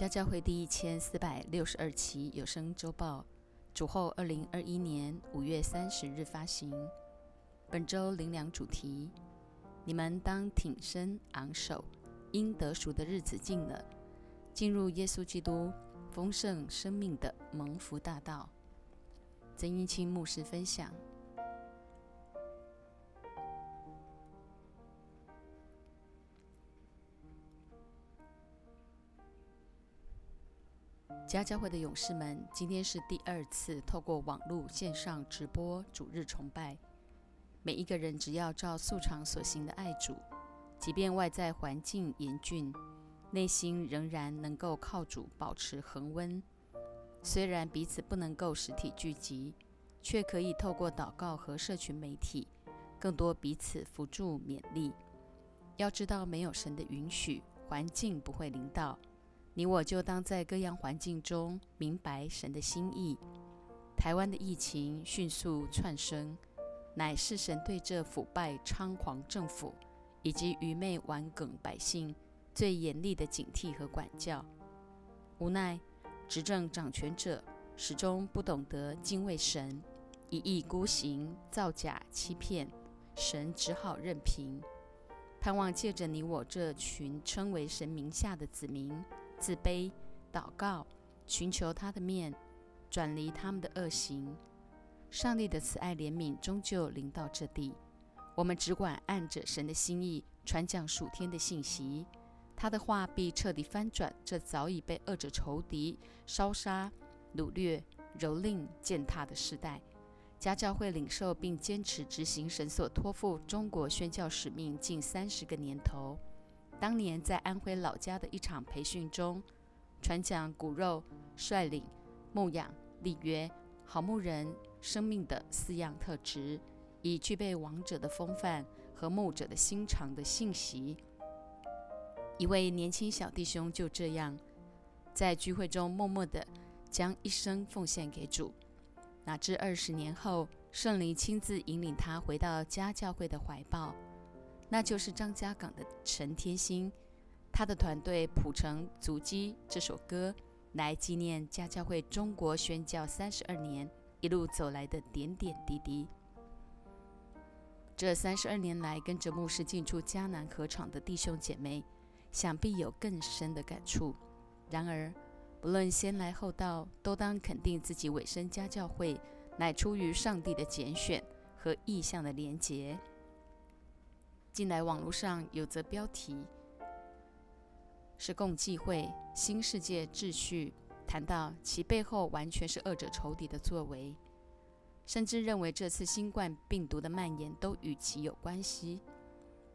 家教会第一千四百六十二期有声周报，主后二零二一年五月三十日发行。本周灵粮主题：你们当挺身昂首，因得赎的日子近了，进入耶稣基督丰盛生命的蒙福大道。曾英清牧师分享。家教会的勇士们，今天是第二次透过网络线上直播主日崇拜。每一个人只要照素常所行的爱主，即便外在环境严峻，内心仍然能够靠主保持恒温。虽然彼此不能够实体聚集，却可以透过祷告和社群媒体，更多彼此扶助勉励。要知道，没有神的允许，环境不会临到。你我就当在各样环境中明白神的心意。台湾的疫情迅速窜升，乃是神对这腐败猖狂政府以及愚昧顽梗百姓最严厉的警惕和管教。无奈，执政掌权者始终不懂得敬畏神，一意孤行，造假欺骗，神只好任凭。盼望借着你我这群称为神名下的子民。自卑，祷告，寻求他的面，转离他们的恶行。上帝的慈爱怜悯终究临到这地。我们只管按着神的心意传讲属天的信息，他的话必彻底翻转这早已被恶者仇敌烧杀、掳掠、蹂躏、践踏的时代。家教会领受并坚持执行神所托付中国宣教使命近三十个年头。当年在安徽老家的一场培训中，传讲骨肉率领牧养立约好牧人生命的四样特质，以具备王者的风范和牧者的心肠的信息。一位年轻小弟兄就这样在聚会中默默地将一生奉献给主。哪知二十年后，圣灵亲自引领他回到家教会的怀抱。那就是张家港的陈天星，他的团队谱成《足迹》这首歌，来纪念家教会中国宣教三十二年一路走来的点点滴滴。这三十二年来跟着牧师进出迦南河场的弟兄姐妹，想必有更深的感触。然而，不论先来后到，都当肯定自己委身家教会，乃出于上帝的拣选和意向的连结。近来网络上有则标题是“共济会新世界秩序”，谈到其背后完全是恶者仇敌的作为，甚至认为这次新冠病毒的蔓延都与其有关系。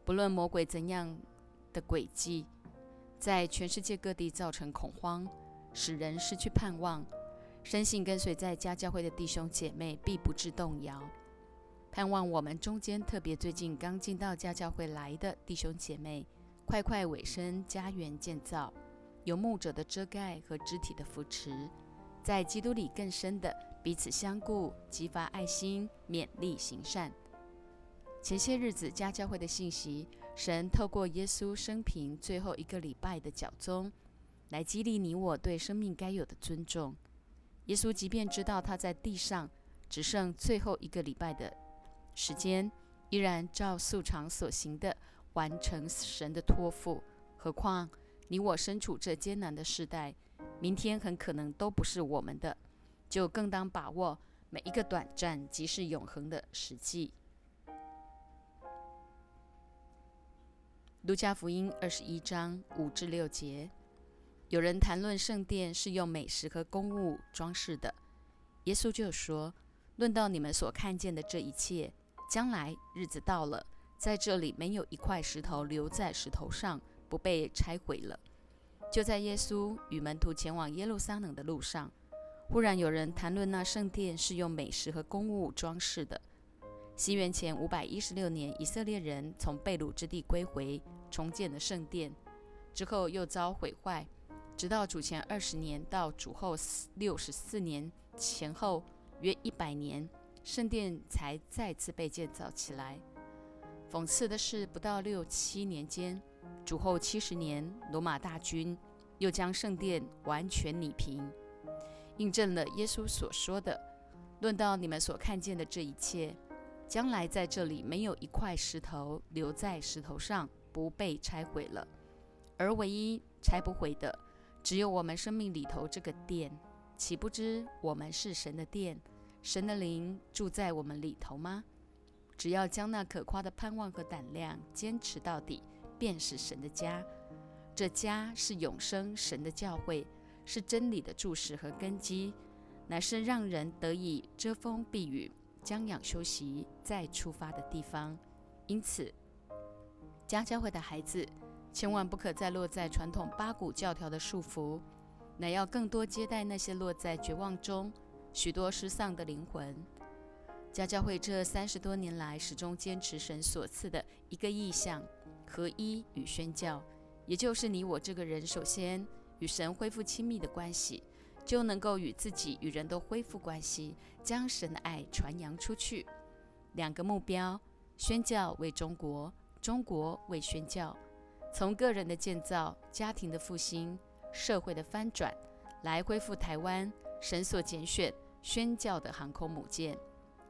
不论魔鬼怎样的诡计，在全世界各地造成恐慌，使人失去盼望，深信跟随在家教会的弟兄姐妹必不致动摇。盼望我们中间特别最近刚进到家教会来的弟兄姐妹，快快委身家园建造，有牧者的遮盖和肢体的扶持，在基督里更深的彼此相顾，激发爱心，勉励行善。前些日子家教会的信息，神透过耶稣生平最后一个礼拜的教宗，来激励你我对生命该有的尊重。耶稣即便知道他在地上只剩最后一个礼拜的。时间依然照素常所行的完成神的托付。何况你我身处这艰难的时代，明天很可能都不是我们的，就更当把握每一个短暂即是永恒的时机。路加福音二十一章五至六节，有人谈论圣殿是用美食和公物装饰的，耶稣就说：“论到你们所看见的这一切。”将来日子到了，在这里没有一块石头留在石头上不被拆毁了。就在耶稣与门徒前往耶路撒冷的路上，忽然有人谈论那圣殿是用美食和公物装饰的。西元前五百一十六年，以色列人从被掳之地归回，重建了圣殿，之后又遭毁坏，直到主前二十年到主后六十四年前后约一百年。圣殿才再次被建造起来。讽刺的是，不到六七年间，主后七十年，罗马大军又将圣殿完全拟平，印证了耶稣所说的：“论到你们所看见的这一切，将来在这里没有一块石头留在石头上不被拆毁了，而唯一拆不毁的，只有我们生命里头这个殿。岂不知我们是神的殿，神的灵住在我们里头吗？只要将那可夸的盼望和胆量坚持到底，便是神的家。”这家是永生神的教会，是真理的注释和根基，乃是让人得以遮风避雨、将养休息、再出发的地方。因此，家教会的孩子千万不可再落在传统八股教条的束缚，乃要更多接待那些落在绝望中、许多失丧的灵魂。家教会这三十多年来始终坚持神所赐的一个意向：合一与宣教。也就是你我这个人，首先与神恢复亲密的关系，就能够与自己与人都恢复关系，将神的爱传扬出去。两个目标：宣教为中国，中国为宣教。从个人的建造、家庭的复兴、社会的翻转，来恢复台湾神所拣选宣教的航空母舰，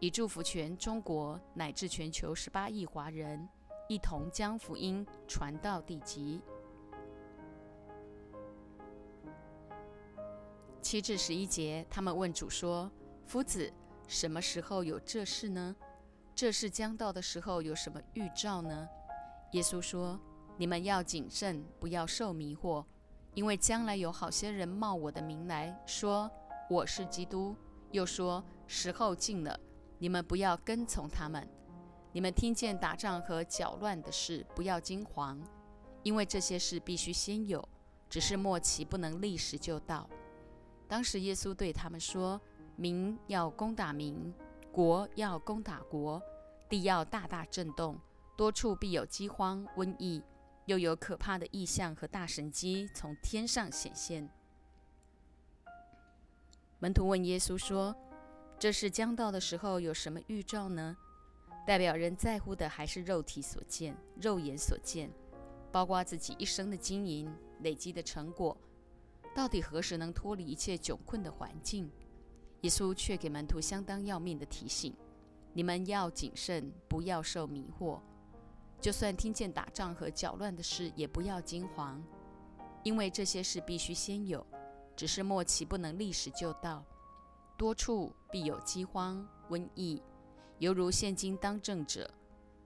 以祝福全中国乃至全球十八亿华人，一同将福音传到地极。七至十一节，他们问主说：“夫子，什么时候有这事呢？这事将到的时候有什么预兆呢？”耶稣说：“你们要谨慎，不要受迷惑，因为将来有好些人冒我的名来说我是基督，又说时候近了，你们不要跟从他们。你们听见打仗和搅乱的事，不要惊慌，因为这些事必须先有，只是末期不能立时就到。”当时耶稣对他们说：“民要攻打民，国要攻打国，地要大大震动，多处必有饥荒、瘟疫，又有可怕的异象和大神机从天上显现。”门徒问耶稣说：“这是将到的时候有什么预兆呢？”代表人在乎的还是肉体所见、肉眼所见，包括自己一生的经营累积的成果。到底何时能脱离一切窘困的环境？耶稣却给门徒相当要命的提醒：你们要谨慎，不要受迷惑。就算听见打仗和搅乱的事，也不要惊慌，因为这些事必须先有，只是末期不能立时就到。多处必有饥荒、瘟疫，犹如现今当政者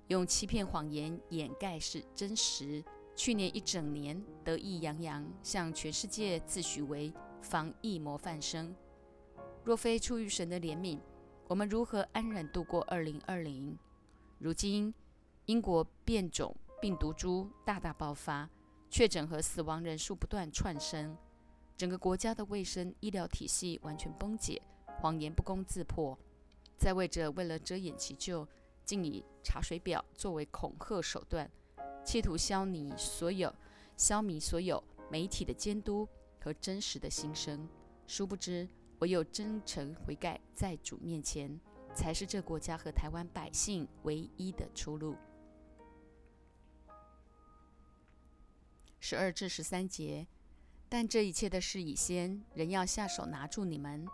用欺骗谎言掩盖是真实。去年一整年得意洋洋，向全世界自诩为防疫模范生。若非出于神的怜悯，我们如何安然度过二零二零？如今，英国变种病毒株大大爆发，确诊和死亡人数不断窜升，整个国家的卫生医疗体系完全崩解，谎言不攻自破。在位者为了遮掩其咎，竟以查水表作为恐吓手段。企图消弭所有、消弭所有媒体的监督和真实的心声，殊不知，唯有真诚悔改，在主面前，才是这国家和台湾百姓唯一的出路。十二至十三节，但这一切的事已先，人要下手拿住你们，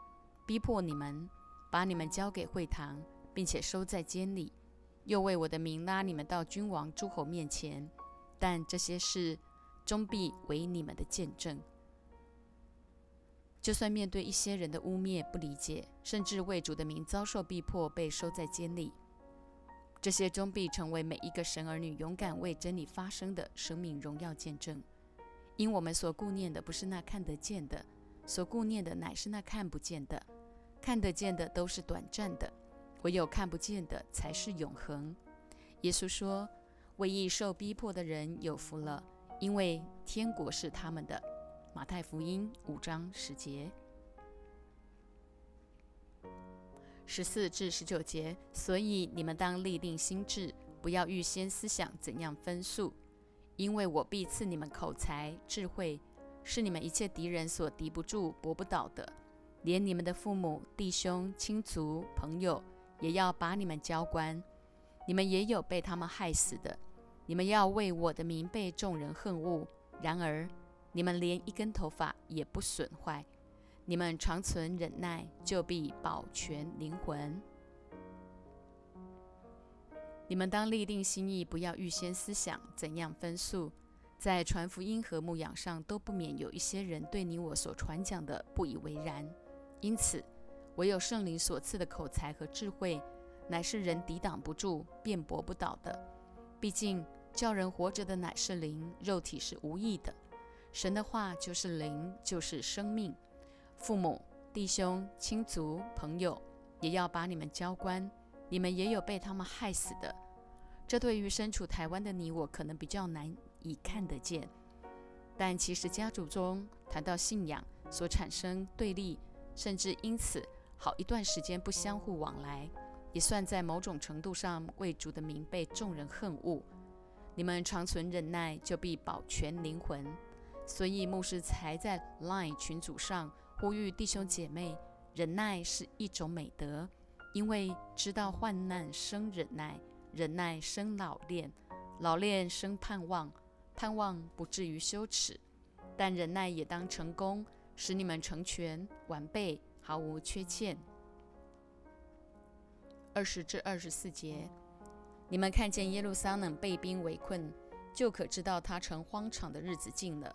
逼迫你们，把你们交给会堂，并且收在监里。又为我的名拉你们到君王、诸侯面前，但这些事终必为你们的见证。就算面对一些人的污蔑、不理解，甚至为主的名遭受逼迫，被收在监里，这些终必成为每一个神儿女勇敢为真理发声的生命荣耀见证。因我们所顾念的不是那看得见的，所顾念的乃是那看不见的。看得见的都是短暂的。唯有看不见的才是永恒。耶稣说：“为义受逼迫的人有福了，因为天国是他们的。”马太福音五章十节、十四至十九节。所以你们当立定心志，不要预先思想怎样分数，因为我必赐你们口才、智慧，是你们一切敌人所敌不住、搏不倒的。连你们的父母、弟兄、亲族、朋友。也要把你们交官，你们也有被他们害死的。你们要为我的名被众人恨恶，然而你们连一根头发也不损坏。你们长存忍耐，就必保全灵魂。你们当立定心意，不要预先思想怎样分诉。在传福音和牧养上，都不免有一些人对你我所传讲的不以为然。因此，唯有圣灵所赐的口才和智慧，乃是人抵挡不住、辩驳不倒的。毕竟，叫人活着的乃是灵，肉体是无益的。神的话就是灵，就是生命。父母、弟兄、亲族、朋友，也要把你们交官。你们也有被他们害死的。这对于身处台湾的你我，可能比较难以看得见。但其实家族中谈到信仰所产生对立，甚至因此好一段时间不相互往来，也算在某种程度上为主的名被众人恨恶。你们长存忍耐，就必保全灵魂。所以牧师才在 Line 群组上。呼吁弟兄姐妹，忍耐是一种美德，因为知道患难生忍耐，忍耐生老练，老练生盼望，盼望不至于羞耻，但忍耐也当成功，使你们成全完备，毫无缺欠。二十至二十四节，你们看见耶路撒冷被兵围困，就可知道他成荒场的日子近了。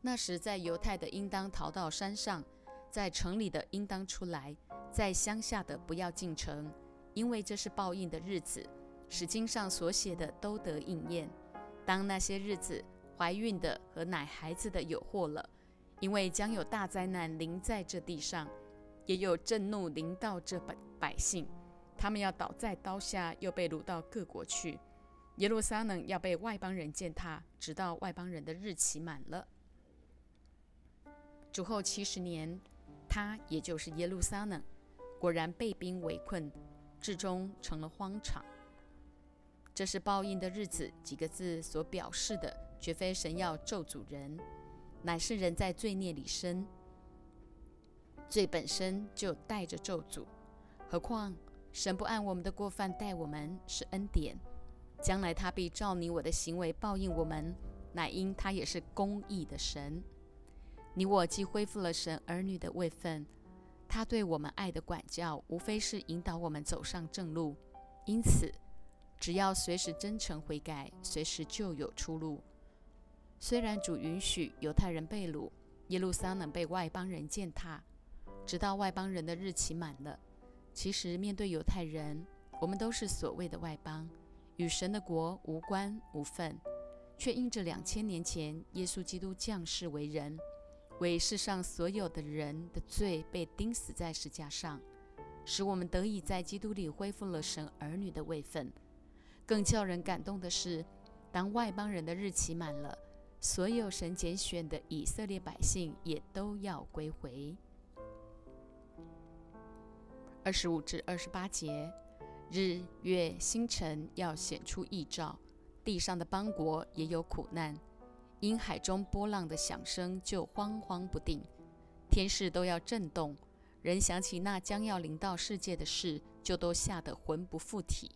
那时，在犹太的应当逃到山上，在城里的应当出来，在乡下的不要进城，因为这是报应的日子，使经上所写的都得应验。当那些日子，怀孕的和奶孩子的有祸了，因为将有大灾难临在这地上，也有震怒临到这百百姓，他们要倒在刀下，又被掳到各国去。耶路撒冷要被外邦人践踏，直到外邦人的日期满了。主后七十年，他也就是耶路撒冷，果然被兵围困，至终成了荒场。这是报应的日子几个字所表示的，绝非神要咒诅人，乃是人在罪孽里生，罪本身就带着咒诅。何况神不按我们的过犯待我们，是恩典，将来他必照你我的行为报应我们，乃因他也是公义的神。你我既恢复了神儿女的位分，他对我们爱的管教，无非是引导我们走上正路。因此，只要随时真诚悔改，随时就有出路。虽然主允许犹太人被掳，耶路撒冷被外邦人践踏，直到外邦人的日期满了。其实，面对犹太人，我们都是所谓的外邦，与神的国无关无分，却因着两千年前耶稣基督降世为人。为世上所有的人的罪被钉死在石架上，使我们得以在基督里恢复了神儿女的位分。更叫人感动的是，当外邦人的日期满了，所有神拣选的以色列百姓也都要归回。二十五至二十八节，日月星辰要显出异兆，地上的邦国也有苦难。因海中波浪的响声就慌慌不定，天势都要震动。人想起那将要临到世界的事，就都吓得魂不附体。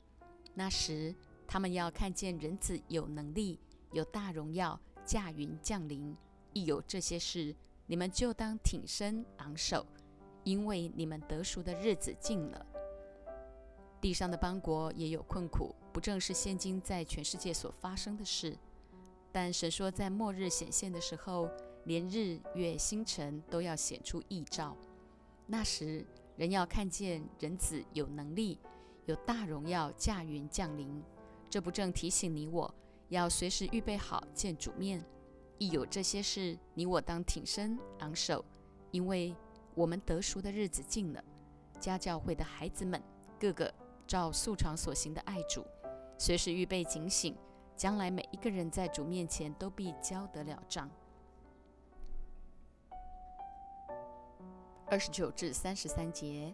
那时，他们要看见人子有能力、有大荣耀，驾云降临。一有这些事，你们就当挺身昂首，因为你们得赎的日子近了。地上的邦国也有困苦，不正是现今在全世界所发生的事？但神说，在末日显现的时候，连日月星辰都要显出异兆。那时，人要看见人子有能力、有大荣耀驾云降临。这不正提醒你我，要随时预备好见主面。一有这些事，你我当挺身昂首，因为我们得赎的日子近了。家教会的孩子们，个个照素常所行的爱主，随时预备警醒。将来每一个人在主面前都必交得了账。二十九至三十三节，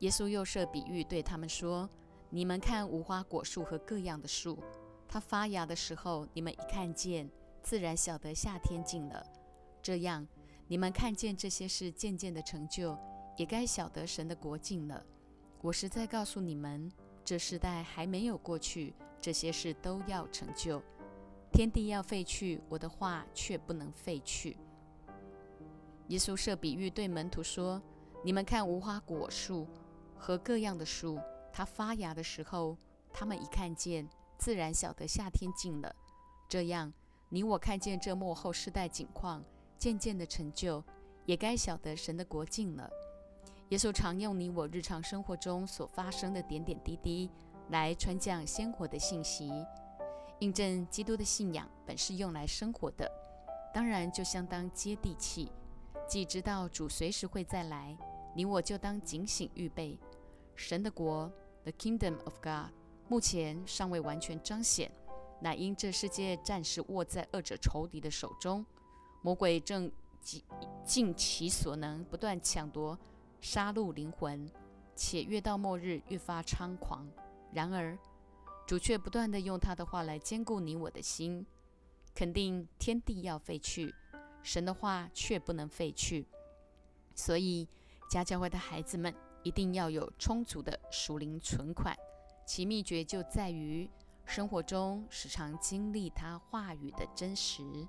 耶稣又设比喻对他们说：“你们看无花果树和各样的树，它发芽的时候，你们一看见，自然晓得夏天近了。这样，你们看见这些事渐渐的成就，也该晓得神的国近了。我实在告诉你们，这时代还没有过去。”这些事都要成就，天地要废去，我的话却不能废去。耶稣设比喻对门徒说：“你们看无花果树和各样的树，它发芽的时候，他们一看见，自然晓得夏天近了。这样，你我看见这幕后世代景况渐渐的成就，也该晓得神的国近了。”耶稣常用你我日常生活中所发生的点点滴滴来传讲鲜活的信息，印证基督的信仰本是用来生活的，当然就相当接地气。既知道主随时会再来，你我就当警醒预备。神的国，The Kingdom of God，目前尚未完全彰显，乃因这世界暂时握在恶者仇敌的手中，魔鬼正尽尽其所能，不断抢夺、杀戮灵魂，且越到末日越发猖狂。然而，主却不断地用他的话来兼顾你我的心，肯定天地要废去。神的话却不能废去，所以家教会的孩子们一定要有充足的属灵存款。其秘诀就在于生活中时常经历他话语的真实。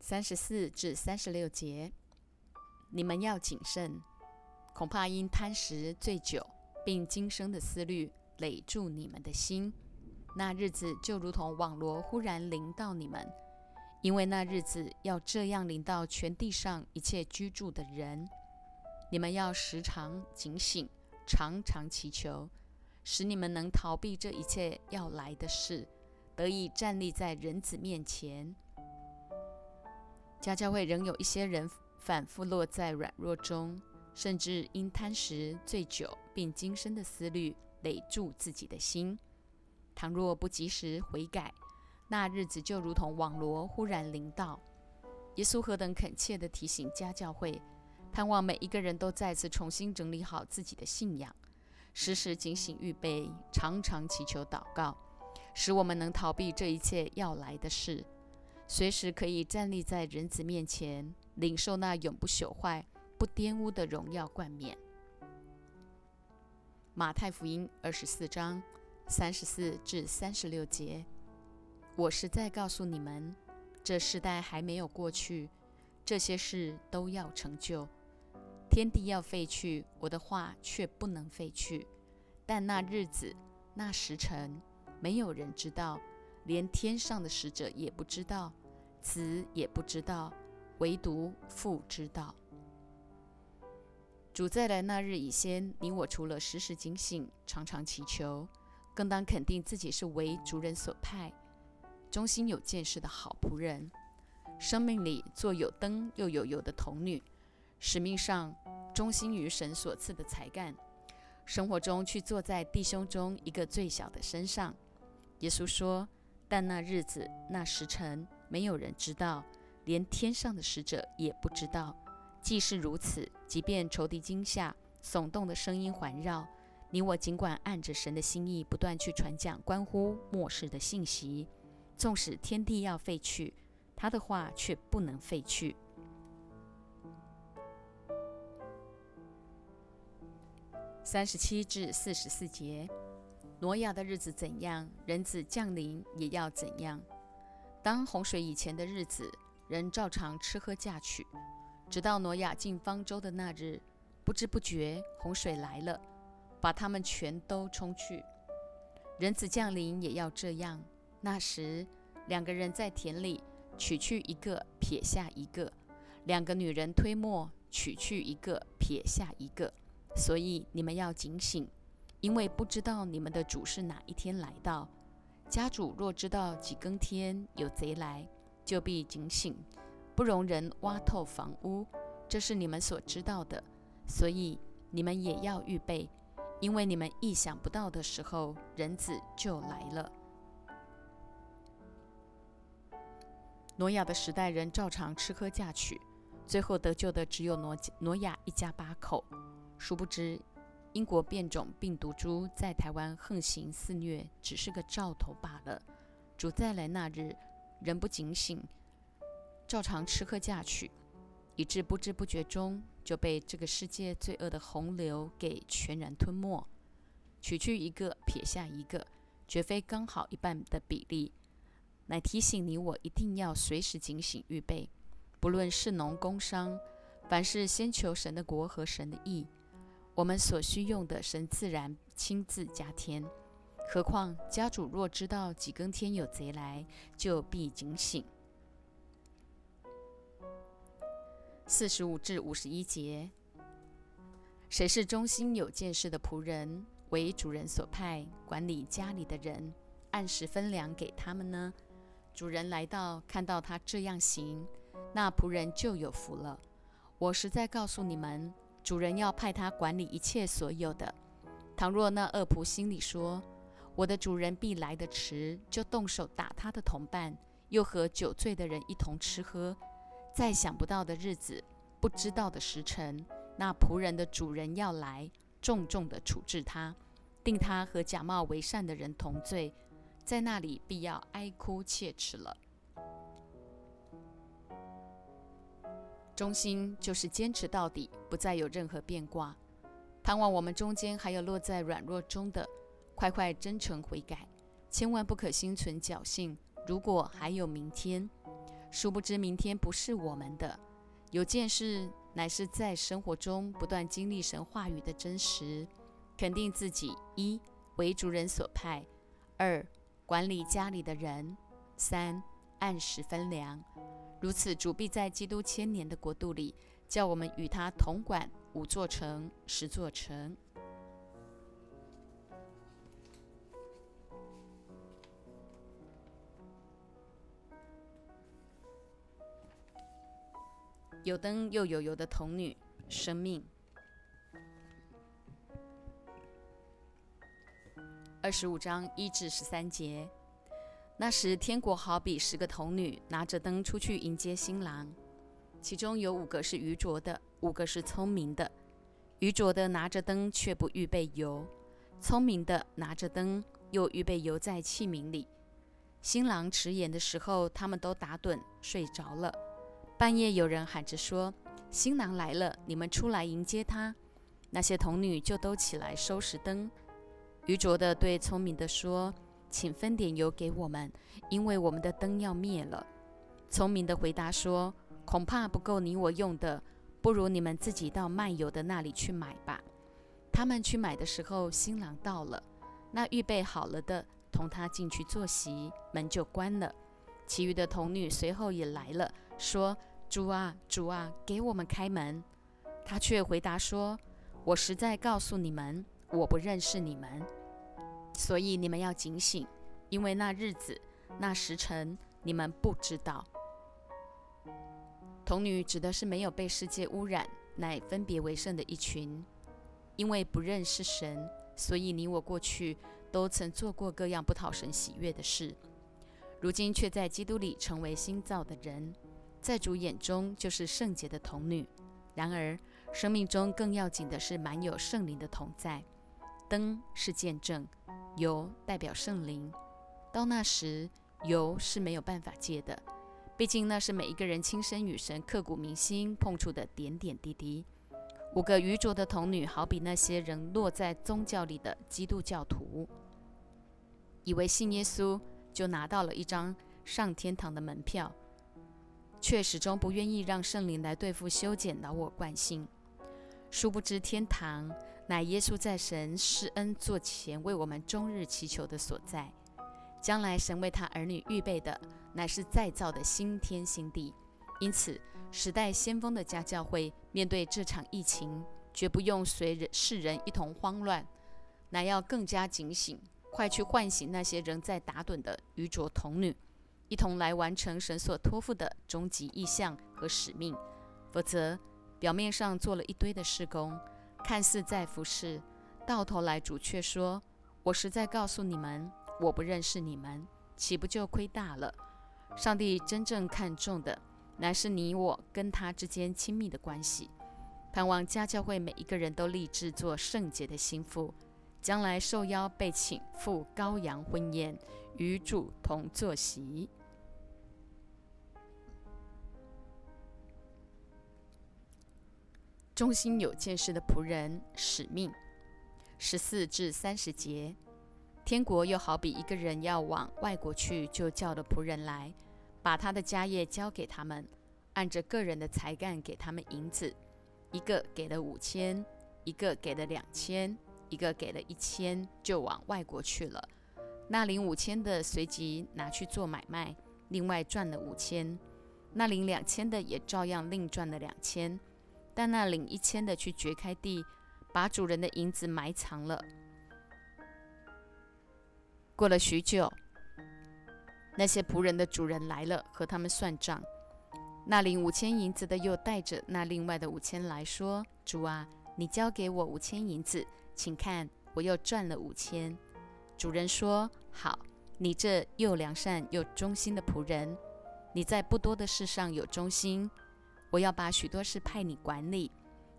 三十四至三十六节，你们要谨慎，恐怕因贪食、醉酒，并今生的思虑累住你们的心。那日子就如同网罗忽然临到你们，因为那日子要这样临到全地上一切居住的人。你们要时常警醒，常常祈求，使你们能逃避这一切要来的事，得以站立在人子面前。家教会仍有一些人反复落在软弱中，甚至因贪食、醉酒，并今生的思虑累住自己的心。倘若不及时悔改，那日子就如同网罗忽然临到。耶稣何等恳切地提醒家教会，盼望每一个人都再次重新整理好自己的信仰，时时警醒预备，常常祈求祷告，使我们能逃避这一切要来的事，随时可以站立在人子面前，领受那永不朽坏、不玷污的荣耀冠冕。马太福音二十四章。三十四至三十六节，我是在告诉你们，这世代还没有过去，这些事都要成就。天地要废去，我的话却不能废去。但那日子、那时辰，没有人知道，连天上的使者也不知道，子也不知道，唯独父知道。主再来那日以先，你我除了时时警醒、常常祈求。更当肯定自己是为主人所派、忠心有见识的好仆人，生命里做有灯又有油的童女，使命上忠心于神所赐的才干，生活中去坐在弟兄中一个最小的身上。耶稣说：“但那日子、那时辰，没有人知道，连天上的使者也不知道。既是如此，即便仇敌惊吓、耸动的声音环绕。”你我尽管按着神的心意不断去传讲关乎末世的信息，纵使天地要废去，他的话却不能废去。三十七至四十四节，挪亚的日子怎样，人子降临也要怎样。当洪水以前的日子，人照常吃喝嫁娶，直到挪亚进方舟的那日，不知不觉洪水来了。把他们全都冲去，人子降临也要这样。那时，两个人在田里取去一个，撇下一个；两个女人推磨，取去一个，撇下一个。所以你们要警醒，因为不知道你们的主是哪一天来到。家主若知道几更天有贼来，就必警醒，不容人挖透房屋。这是你们所知道的，所以你们也要预备。因为你们意想不到的时候，人子就来了。挪亚的时代人照常吃喝嫁娶，最后得救的只有挪挪亚一家八口。殊不知，英国变种病毒株在台湾横行肆虐，只是个兆头罢了。主再来那日，人不警醒，照常吃喝嫁娶。以致不知不觉中就被这个世界罪恶的洪流给全然吞没。取去一个，撇下一个，绝非刚好一半的比例，乃提醒你我一定要随时警醒预备，不论是农工商，凡是先求神的国和神的义，我们所需用的，神自然亲自加添。何况家主若知道几更天有贼来，就必警醒。四十五至五十一节，谁是忠心有见识的仆人，为主人所派管理家里的人，按时分粮给他们呢？主人来到，看到他这样行，那仆人就有福了。我实在告诉你们，主人要派他管理一切所有的。倘若那恶仆心里说，我的主人必来得迟，就动手打他的同伴，又和酒醉的人一同吃喝。在想不到的日子，不知道的时辰，那仆人的主人要来，重重的处置他，定他和假冒为善的人同罪，在那里必要哀哭切齿了。忠心就是坚持到底，不再有任何变卦。盼望我们中间还有落在软弱中的。快快真诚悔改，千万不可心存侥幸。如果还有明天，殊不知明天不是我们的。有件事乃是在生活中不断经历神话语的真实，肯定自己：一为主人所派；二管理家里的人；三按时分粮。如此，主必在基督千年的国度里，叫我们与他同管五座城、十座城。有灯又有油的童女生命。二十五章一至十三节。那时天国好比十个童女拿着灯出去迎接新郎，其中有五个是愚拙的，五个是聪明的。愚拙的拿着灯却不预备油，聪明的拿着灯又预备油在器皿里。新郎迟延的时候，他们都打盹睡着了。半夜有人喊着说：“新郎来了，你们出来迎接他。”那些童女就都起来收拾灯。愚拙的对聪明的说：“请分点油给我们，因为我们的灯要灭了。”聪明的回答说：“恐怕不够你我用的，不如你们自己到卖油的那里去买吧。”他们去买的时候，新郎到了，那预备好了的同他进去坐席，门就关了。其余的童女随后也来了，说。主啊，主啊，给我们开门！他却回答说：“我实在告诉你们，我不认识你们，所以你们要警醒，因为那日子、那时辰你们不知道。”童女指的是没有被世界污染，乃分别为圣的一群。因为不认识神，所以你我过去都曾做过各样不讨神喜悦的事，如今却在基督里成为新造的人。在主眼中就是圣洁的童女。然而，生命中更要紧的是满有圣灵的同在。灯是见证，油代表圣灵。到那时，油是没有办法借的，毕竟那是每一个人亲身与神刻骨铭心碰触的点点滴滴。五个愚拙的童女，好比那些人落在宗教里的基督教徒，以为信耶稣就拿到了一张上天堂的门票。却始终不愿意让圣灵来对付修剪老我惯性，殊不知天堂乃耶稣在神施恩座前为我们终日祈求的所在。将来神为他儿女预备的乃是再造的新天新地。因此，时代先锋的家教会面对这场疫情，绝不用随人世人一同慌乱，乃要更加警醒，快去唤醒那些仍在打盹的愚拙童女。一同来完成神所托付的终极意向和使命，否则表面上做了一堆的事工，看似在服侍，到头来主却说：“我实在告诉你们，我不认识你们，岂不就亏大了？”上帝真正看重的，乃是你我跟他之间亲密的关系。盼望家教会每一个人都立志做圣洁的心腹，将来受邀被请赴羔羊婚宴，与主同坐席。忠心有见识的仆人，使命。十四至三十节。天国又好比一个人要往外国去，就叫了仆人来，把他的家业交给他们，按着个人的才干给他们银子，一个给了五千，一个给了两千，一个给了一千，就往外国去了。那领五千的随即拿去做买卖，另外赚了五千；那领两千的也照样另赚了两千。但那领一千的去掘开地，把主人的银子埋藏了。过了许久，那些仆人的主人来了，和他们算账。那领五千银子的又带着那另外的五千来说：“主啊，你交给我五千银子，请看，我又赚了五千。”主人说：“好，你这又良善又忠心的仆人，你在不多的事上有忠心。”我要把许多事派你管理，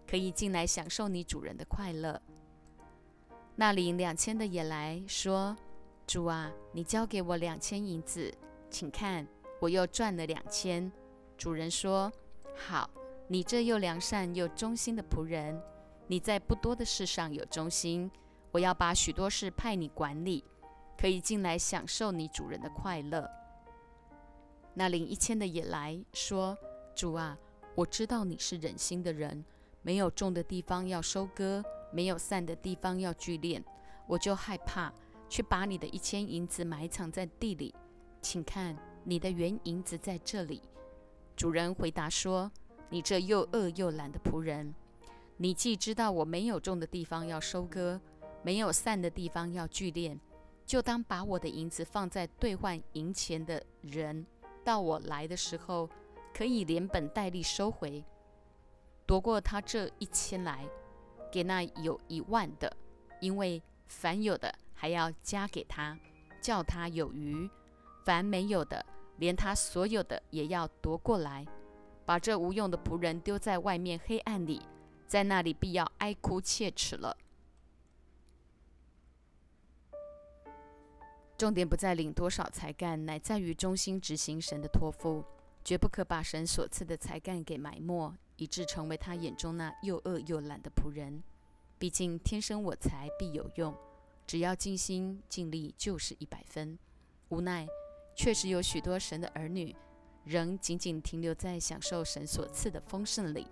可以进来享受你主人的快乐。那领两千的也来说：“主啊，你交给我两千银子，请看，我又赚了两千。”主人说：“好，你这又良善又忠心的仆人，你在不多的事上有忠心，我要把许多事派你管理，可以进来享受你主人的快乐。”那领一千的也来说：“主啊。”我知道你是忍心的人，没有种的地方要收割，没有散的地方要聚敛，我就害怕，去把你的一千银子埋藏在地里。请看，你的原银子在这里。主人回答说：“你这又饿又懒的仆人，你既知道我没有种的地方要收割，没有散的地方要聚敛，就当把我的银子放在兑换银钱的人，到我来的时候。”可以连本带利收回，夺过他这一千来，给那有一万的，因为凡有的还要加给他，叫他有余；凡没有的，连他所有的也要夺过来，把这无用的仆人丢在外面黑暗里，在那里必要哀哭切齿了。重点不在领多少才干，乃在于忠心执行神的托付。绝不可把神所赐的才干给埋没，以致成为他眼中那又恶又懒的仆人。毕竟天生我材必有用，只要尽心尽力就是一百分。无奈，确实有许多神的儿女，仍仅仅停留在享受神所赐的丰盛里，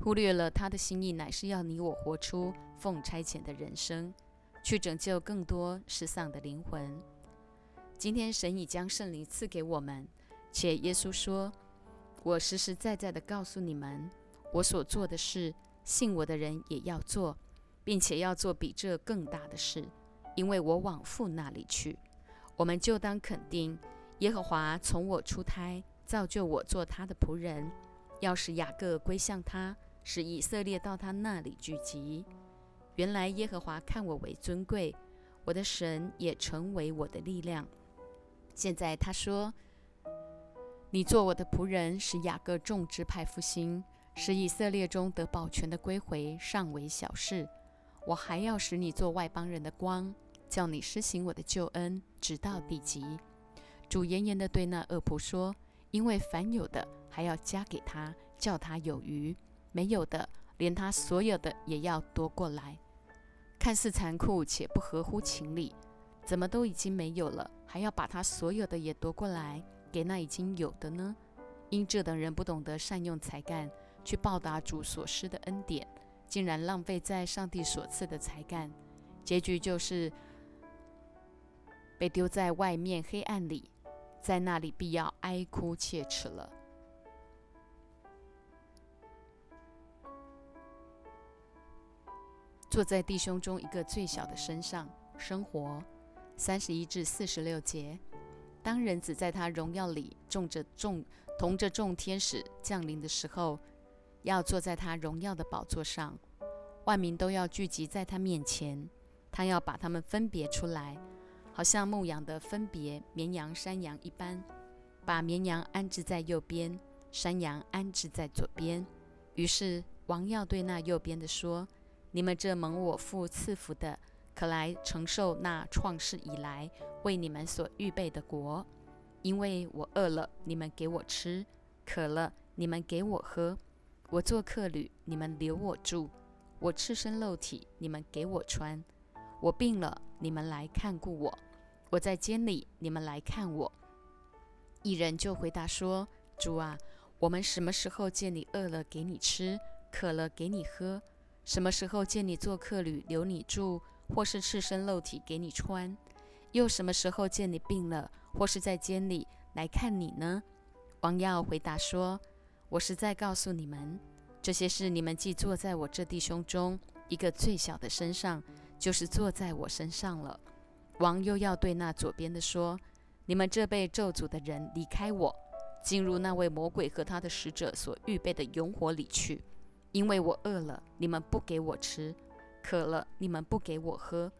忽略了他的心意乃是要你我活出奉差遣的人生，去拯救更多失丧的灵魂。今天神已将圣灵赐给我们。且耶稣说：“我实实在在的告诉你们，我所做的事，信我的人也要做，并且要做比这更大的事，因为我往父那里去。我们就当肯定，耶和华从我出胎，造就我做他的仆人，要使雅各归向他，使以色列到他那里聚集。原来耶和华看我为尊贵，我的神也成为我的力量。现在他说。”你做我的仆人，使雅各众支派复兴，使以色列中得保全的归回，尚为小事。我还要使你做外邦人的光，叫你施行我的救恩，直到地极。主严严地对那恶仆说：“因为凡有的还要加给他，叫他有余；没有的，连他所有的也要夺过来。看似残酷且不合乎情理，怎么都已经没有了，还要把他所有的也夺过来？”给那已经有的呢？因这等人不懂得善用才干去报答主所施的恩典，竟然浪费在上帝所赐的才干，结局就是被丢在外面黑暗里，在那里必要哀哭切齿了。坐在弟兄中一个最小的身上生活，三十一至四十六节。当人子在他荣耀里，众着众同着众天使降临的时候，要坐在他荣耀的宝座上，万民都要聚集在他面前，他要把他们分别出来，好像牧羊的分别绵羊山羊一般，把绵羊安置在右边，山羊安置在左边。于是王要对那右边的说：“你们这蒙我父赐福的。”可来承受那创世以来为你们所预备的国，因为我饿了，你们给我吃；渴了，你们给我喝；我做客旅，你们留我住；我赤身露体，你们给我穿；我病了，你们来看顾我；我在监里，你们来看我。”一人就回答说：“主啊，我们什么时候见你饿了给你吃，渴了给你喝？什么时候见你做客旅留你住，或是赤身露体给你穿？又什么时候见你病了，或是在监里来看你呢？”王耀回答说：“我是在告诉你们。”这些事，你们既坐在我这弟兄中一个最小的身上，就是坐在我身上了。王又要对那左边的说：“你们这被咒诅的人，离开我，进入那位魔鬼和他的使者所预备的永火里去。因为我饿了，你们不给我吃；渴了，你们不给我喝；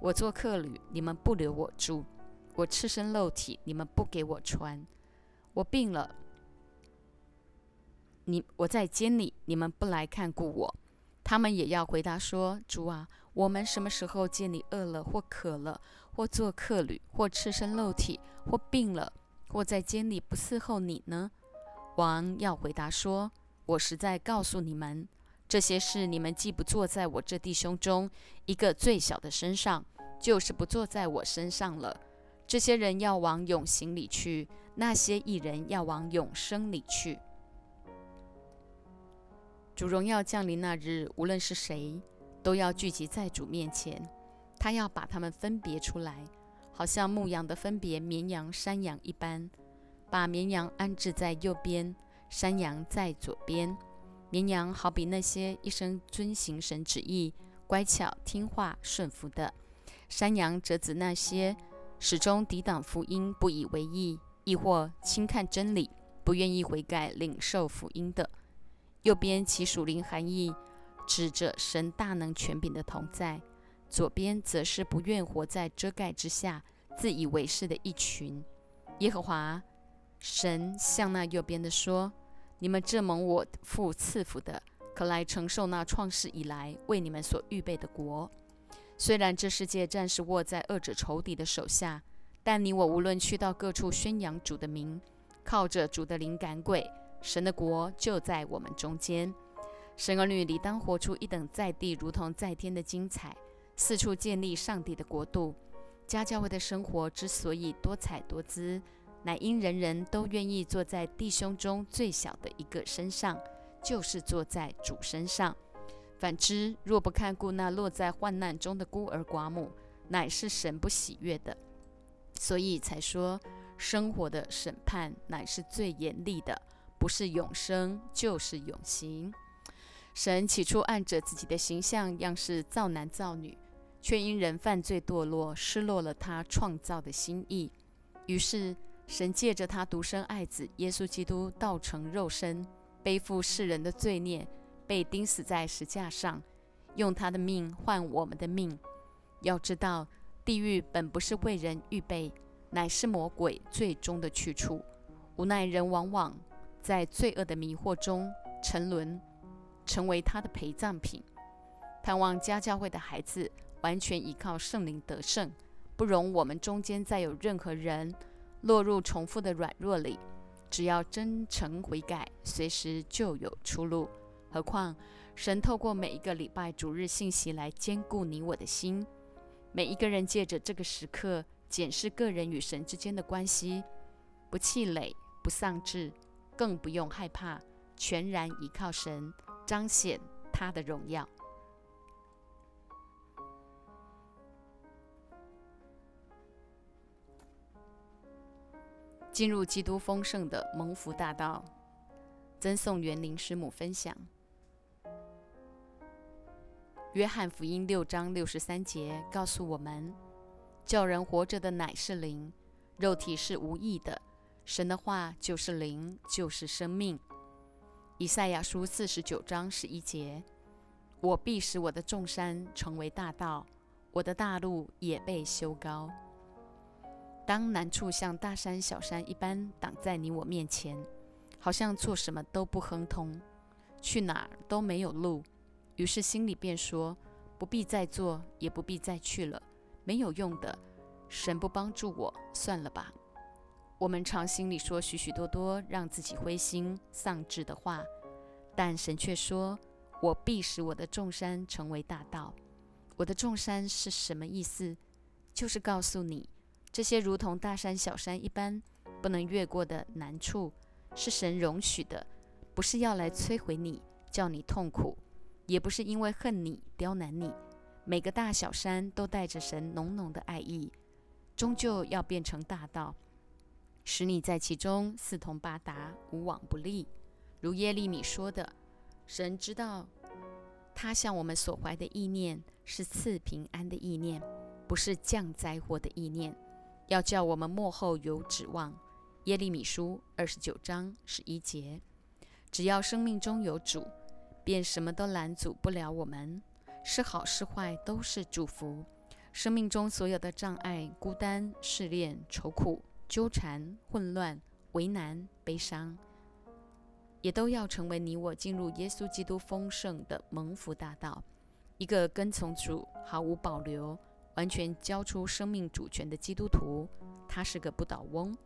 我做客旅，你们不留我住；我赤身露体，你们不给我穿；我病了。”你我在监里，你们不来看顾我，他们也要回答说：“主啊，我们什么时候见你饿了或渴了，或做客旅，或赤身露体，或病了，或在监里不伺候你呢？”王要回答说：“我实在告诉你们，这些事你们既不坐在我这弟兄中一个最小的身上，就是不坐在我身上了。这些人要往永刑里去，那些异人要往永生里去。”主荣耀降临那日，无论是谁，都要聚集在主面前。他要把他们分别出来，好像牧羊的分别绵羊、山羊一般，把绵羊安置在右边，山羊在左边。绵羊好比那些一生遵行神旨意、乖巧听话、顺服的；山羊则指那些始终抵挡福音、不以为意，亦或轻看真理、不愿意悔改、领受福音的。右边其属灵含义，指着神大能权柄的同在；左边则是不愿活在遮盖之下、自以为是的一群。耶和华神向那右边的说：“你们这蒙我父赐福的，可来承受那创世以来为你们所预备的国。虽然这世界暂时握在恶者仇敌的手下，但你我无论去到各处宣扬主的名，靠着主的灵感鬼。”神的国就在我们中间，神儿女理当活出一等在地如同在天的精彩，四处建立上帝的国度。家教会的生活之所以多彩多姿，乃因人人都愿意坐在弟兄中最小的一个身上，就是坐在主身上。反之，若不看顾那落在患难中的孤儿寡母，乃是神不喜悦的。所以才说，生活的审判乃是最严厉的。不是永生，就是永刑。神起初按着自己的形象样式造男造女，却因人犯罪堕落，失落了他创造的心意。于是神借着他独生爱子耶稣基督，道成肉身，背负世人的罪孽，被钉死在石架上，用他的命换我们的命。要知道，地狱本不是为人预备，乃是魔鬼最终的去处。无奈人往往。在罪恶的迷惑中沉沦，成为他的陪葬品。盼望家教会的孩子完全依靠圣灵得胜，不容我们中间再有任何人落入重复的软弱里。只要真诚悔改，随时就有出路。何况神透过每一个礼拜主日信息来兼顾你我的心。每一个人借着这个时刻检视个人与神之间的关系，不气馁，不丧志。更不用害怕，全然依靠神，彰显他的荣耀。进入基督丰盛的蒙福大道，赠送园林师母分享。约翰福音六章六十三节告诉我们：叫人活着的乃是灵，肉体是无益的。神的话就是灵，就是生命。以赛亚书四十九章十一节：我必使我的众山成为大道，我的大路也被修高。当难处像大山、小山一般挡在你我面前，好像做什么都不亨通，去哪儿都没有路，于是心里便说：不必再做，也不必再去了，没有用的。神不帮助我，算了吧。我们常心里说许许多多让自己灰心丧志的话，但神却说：“我必使我的众山成为大道。我的众山是什么意思？就是告诉你，这些如同大山小山一般不能越过的难处，是神容许的，不是要来摧毁你，叫你痛苦，也不是因为恨你刁难你。每个大小山都带着神浓浓的爱意，终究要变成大道，使你在其中四通八达，无往不利。如耶利米说的，神知道他向我们所怀的意念是赐平安的意念。不是降灾祸的意念，要叫我们幕后有指望。耶利米书二十九章十一节，只要生命中有主，便什么都拦阻不了我们。是好是坏都是祝福。生命中所有的障碍、孤单、试炼、愁苦、纠缠、混乱、为难、悲伤，也都要成为你我进入耶稣基督丰盛的蒙福大道。一个跟从主毫无保留。完全交出生命主权的基督徒，他是个不倒翁。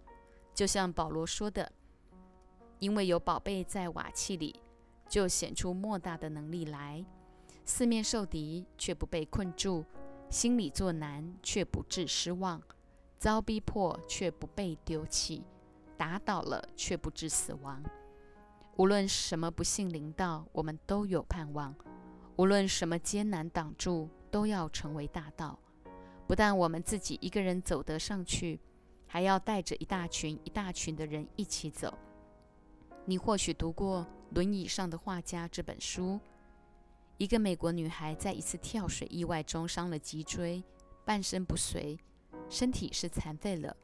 就像保罗说的：“因为有宝贝在瓦器里，就显出莫大的能力来。四面受敌却不被困住，心里作难却不致失望，遭逼迫却不被丢弃，打倒了却不致死亡。无论什么不幸临到，我们都有盼望；无论什么艰难挡住，都要成为大道。”不但我们自己一个人走得上去，还要带着一大群一大群的人一起走。你或许读过《轮椅上的画家》这本书。一个美国女孩在一次跳水意外中伤了脊椎，半身不遂，身体是残废了。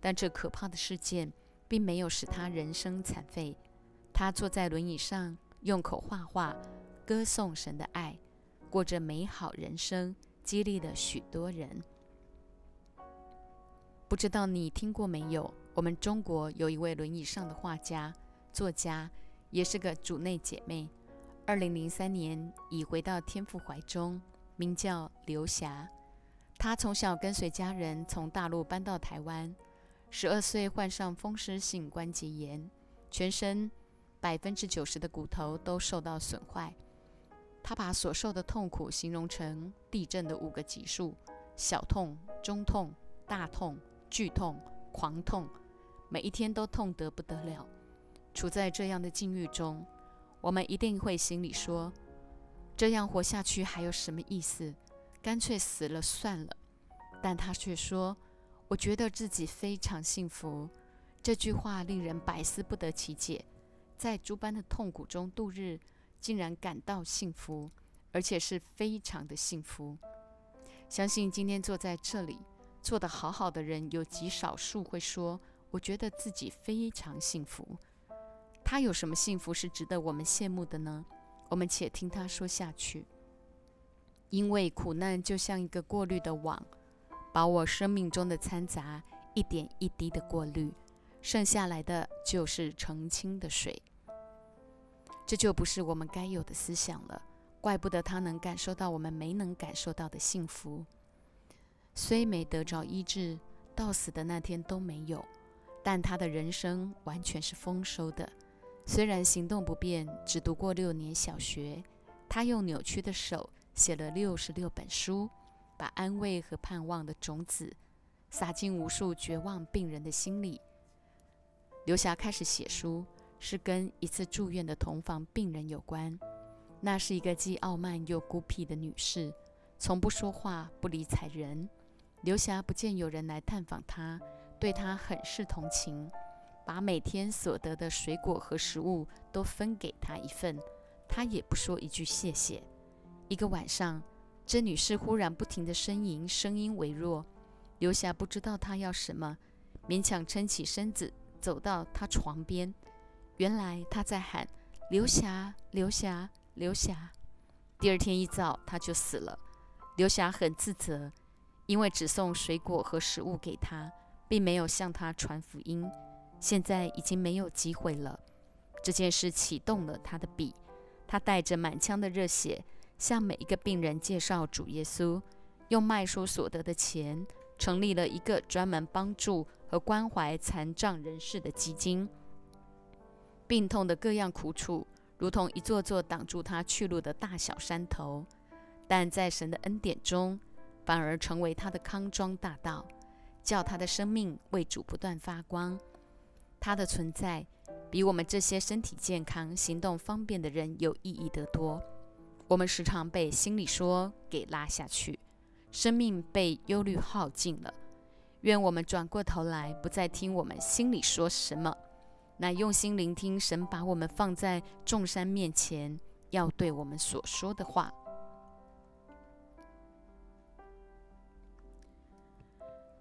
但这可怕的事件并没有使她人生残废。她坐在轮椅上，用口画画，歌颂神的爱，过着美好人生。激励了许多人。不知道你听过没有？我们中国有一位轮椅上的画家、作家，也是个主内姐妹。二零零三年已回到天父怀中，名叫刘霞。她从小跟随家人从大陆搬到台湾，十二岁患上风湿性关节炎，全身百分之九十的骨头都受到损坏。他把所受的痛苦形容成地震的五个级数：小痛、中痛、大痛、剧痛、狂痛，每一天都痛得不得了。处在这样的境遇中，我们一定会心里说：“这样活下去还有什么意思？干脆死了算了。”但他却说：“我觉得自己非常幸福。”这句话令人百思不得其解，在诸般的痛苦中度日。竟然感到幸福，而且是非常的幸福。相信今天坐在这里做得好好的人，有极少数会说：“我觉得自己非常幸福。”他有什么幸福是值得我们羡慕的呢？我们且听他说下去。因为苦难就像一个过滤的网，把我生命中的掺杂一点一滴的过滤，剩下来的就是澄清的水。这就不是我们该有的思想了，怪不得他能感受到我们没能感受到的幸福。虽没得着医治，到死的那天都没有，但他的人生完全是丰收的。虽然行动不便，只读过六年小学，他用扭曲的手写了六十六本书，把安慰和盼望的种子撒进无数绝望病人的心里。刘霞开始写书。是跟一次住院的同房病人有关。那是一个既傲慢又孤僻的女士，从不说话，不理睬人。刘霞不见有人来探访她，对她很是同情，把每天所得的水果和食物都分给她一份，她也不说一句谢谢。一个晚上，这女士忽然不停地呻吟，声音微弱。刘霞不知道她要什么，勉强撑起身子，走到她床边。原来他在喊“刘霞，刘霞，刘霞”。第二天一早，他就死了。刘霞很自责，因为只送水果和食物给他，并没有向他传福音。现在已经没有机会了。这件事启动了他的笔，他带着满腔的热血，向每一个病人介绍主耶稣，用卖书所得的钱，成立了一个专门帮助和关怀残障人士的基金。病痛的各样苦楚，如同一座座挡住他去路的大小山头，但在神的恩典中，反而成为他的康庄大道，叫他的生命为主不断发光。他的存在比我们这些身体健康、行动方便的人有意义得多。我们时常被心里说给拉下去，生命被忧虑耗尽了。愿我们转过头来，不再听我们心里说什么。乃用心聆听神把我们放在众山面前，要对我们所说的话。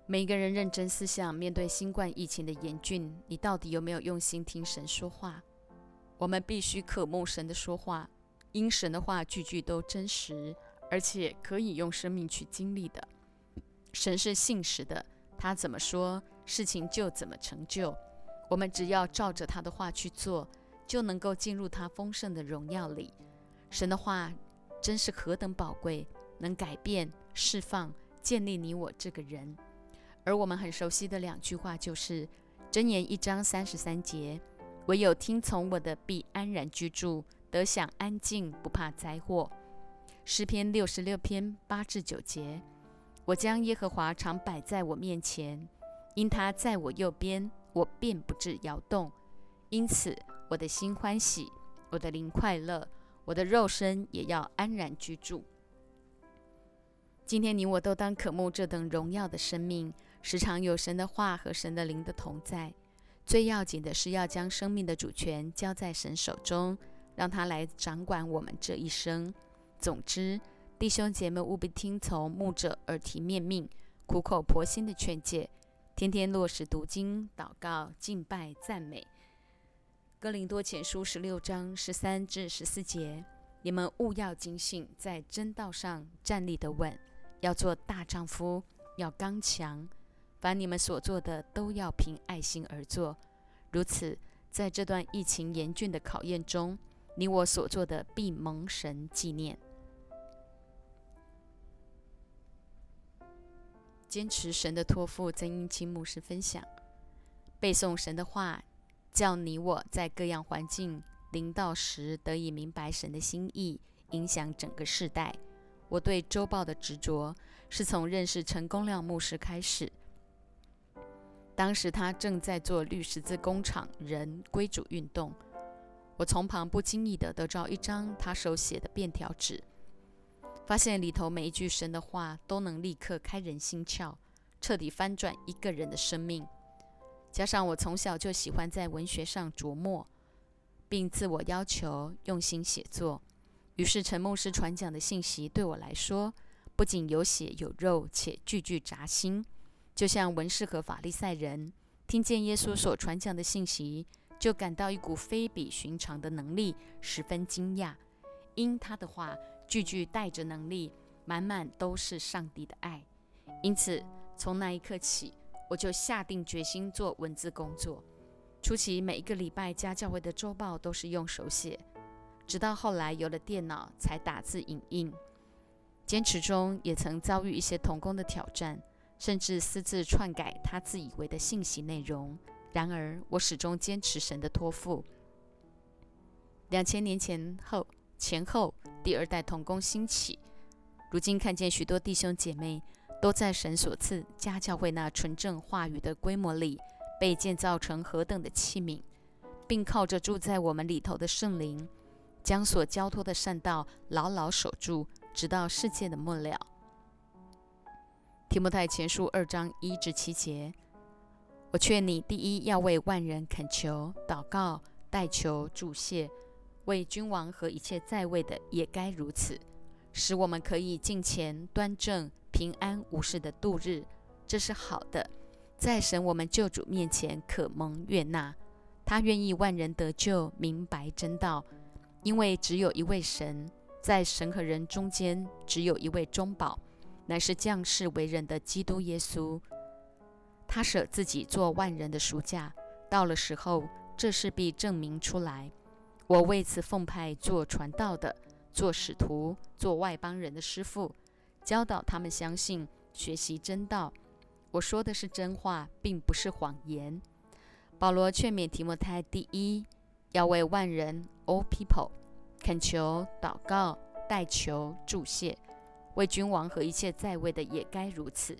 每个人认真思想，面对新冠疫情的严峻，你到底有没有用心听神说话？我们必须渴慕神的说话，因神的话句句都真实，而且可以用生命去经历的。神是信实的，他怎么说，事情就怎么成就。我们只要照着他的话去做，就能够进入他丰盛的荣耀里。神的话真是何等宝贵，能改变、释放、建立你我这个人。而我们很熟悉的两句话就是《箴言》一章三十三节：“唯有听从我的，必安然居住，得享安静，不怕灾祸。”诗篇六十六篇八至九节：“我将耶和华常摆在我面前，因他在我右边。”我便不致摇动，因此我的心欢喜，我的灵快乐，我的肉身也要安然居住。今天你我都当渴慕这等荣耀的生命，时常有神的话和神的灵的同在。最要紧的是要将生命的主权交在神手中，让他来掌管我们这一生。总之，弟兄姐妹务必听从牧者耳提面命、苦口婆心的劝诫。天天落实读经、祷告、敬拜、赞美。哥林多前书十六章十三至十四节：你们务要警醒，在真道上站立得稳，要做大丈夫，要刚强。凡你们所做的，都要凭爱心而做。如此，在这段疫情严峻的考验中，你我所做的必蒙神纪念。坚持神的托付，曾英清牧师分享背诵神的话，叫你我在各样环境临到时得以明白神的心意，影响整个世代。我对周报的执着是从认识陈公亮牧师开始。当时他正在做绿十字工厂人归主运动，我从旁不经意地得到一张他手写的便条纸。发现里头每一句神的话都能立刻开人心窍，彻底翻转一个人的生命。加上我从小就喜欢在文学上琢磨，并自我要求用心写作，于是陈牧师传讲的信息对我来说，不仅有血有肉，且句句扎心。就像文士和法利赛人听见耶稣所传讲的信息，就感到一股非比寻常的能力，十分惊讶，因他的话。句句带着能力，满满都是上帝的爱。因此，从那一刻起，我就下定决心做文字工作。初期每一个礼拜家教会的周报都是用手写，直到后来有了电脑，才打字影印。坚持中也曾遭遇一些童工的挑战，甚至私自篡改他自以为的信息内容。然而，我始终坚持神的托付。两千年前后。前后第二代童工兴起，如今看见许多弟兄姐妹都在神所赐家教会那纯正话语的规模里，被建造成何等的器皿，并靠着住在我们里头的圣灵，将所交托的善道牢牢守住，直到世界的末了。提摩太前书二章一至七节，我劝你第一要为万人恳求、祷告、代求、祝谢。为君王和一切在位的也该如此，使我们可以敬虔、端正、平安无事的度日，这是好的，在神我们救主面前可蒙悦纳。他愿意万人得救，明白真道，因为只有一位神，在神和人中间只有一位中保，乃是降世为人的基督耶稣。他舍自己做万人的赎价，到了时候，这事必证明出来。我为此奉派做传道的，做使徒，做外邦人的师傅，教导他们相信、学习真道。我说的是真话，并不是谎言。保罗劝勉提摩太：第一，要为万人 （all people） 恳求、祷告、代求、祝谢。为君王和一切在位的也该如此，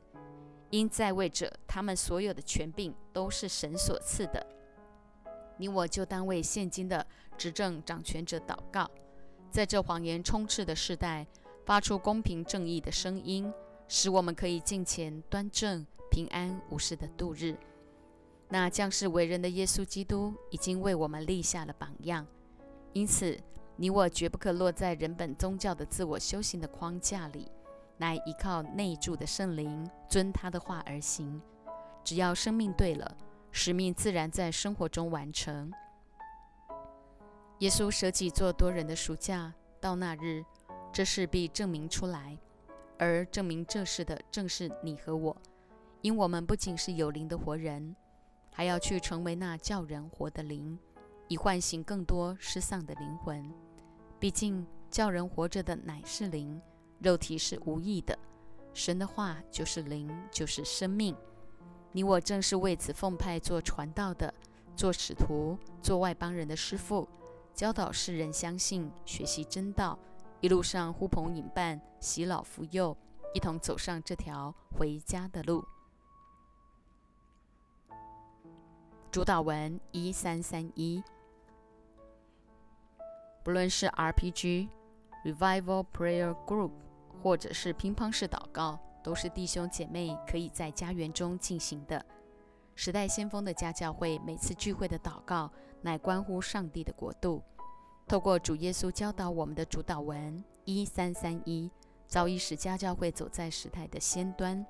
因在位者他们所有的权柄都是神所赐的。你我就当为现今的执政掌权者祷告，在这谎言充斥的时代，发出公平正义的声音，使我们可以尽前端正、平安无事的度日。那将是为人的耶稣基督已经为我们立下了榜样，因此。你我绝不可落在人本宗教的自我修行的框架里，来依靠内住的圣灵，遵他的话而行。只要生命对了，使命自然在生活中完成。耶稣舍己做多人的赎价，到那日，这事必证明出来。而证明这事的，正是你和我，因我们不仅是有灵的活人，还要去成为那叫人活的灵，以唤醒更多失丧的灵魂。毕竟，叫人活着的乃是灵，肉体是无益的。神的话就是灵，就是生命。你我正是为此奉派做传道的，做使徒，做外邦人的师傅，教导世人相信、学习真道，一路上呼朋引伴，洗老扶幼，一同走上这条回家的路。主导文一三三一。不论是 RPG、Revival Prayer Group，或者是乒乓式祷告，都是弟兄姐妹可以在家园中进行的。时代先锋的家教会每次聚会的祷告，乃关乎上帝的国度。透过主耶稣教导我们的主导文一三三一，早已使家教会走在时代的先端。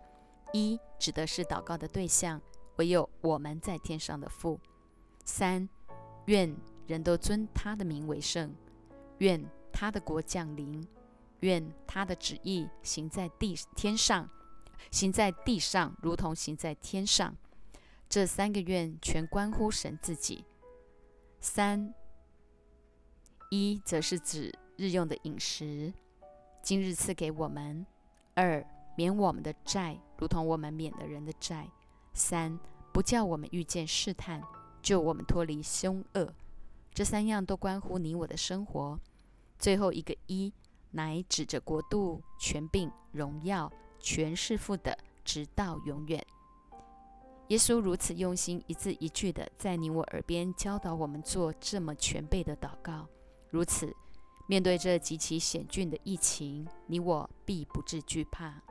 一指的是祷告的对象，唯有我们在天上的父。三愿人都尊他的名为圣。愿他的国降临，愿他的旨意行在地天上，行在地上，如同行在天上。这三个愿全关乎神自己。三一则是指日用的饮食，今日赐给我们；二免我们的债，如同我们免了人的债；三不叫我们遇见试探，救我们脱离凶恶。这三样都关乎你我的生活。最后一个一，乃指着国度、权柄、荣耀，全是父的，直到永远。耶稣如此用心，一字一句的在你我耳边教导我们做这么全备的祷告。如此，面对这极其险峻的疫情，你我必不致惧怕。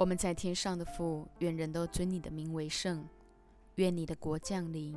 我们在天上的父，愿人都尊你的名为圣。愿你的国降临。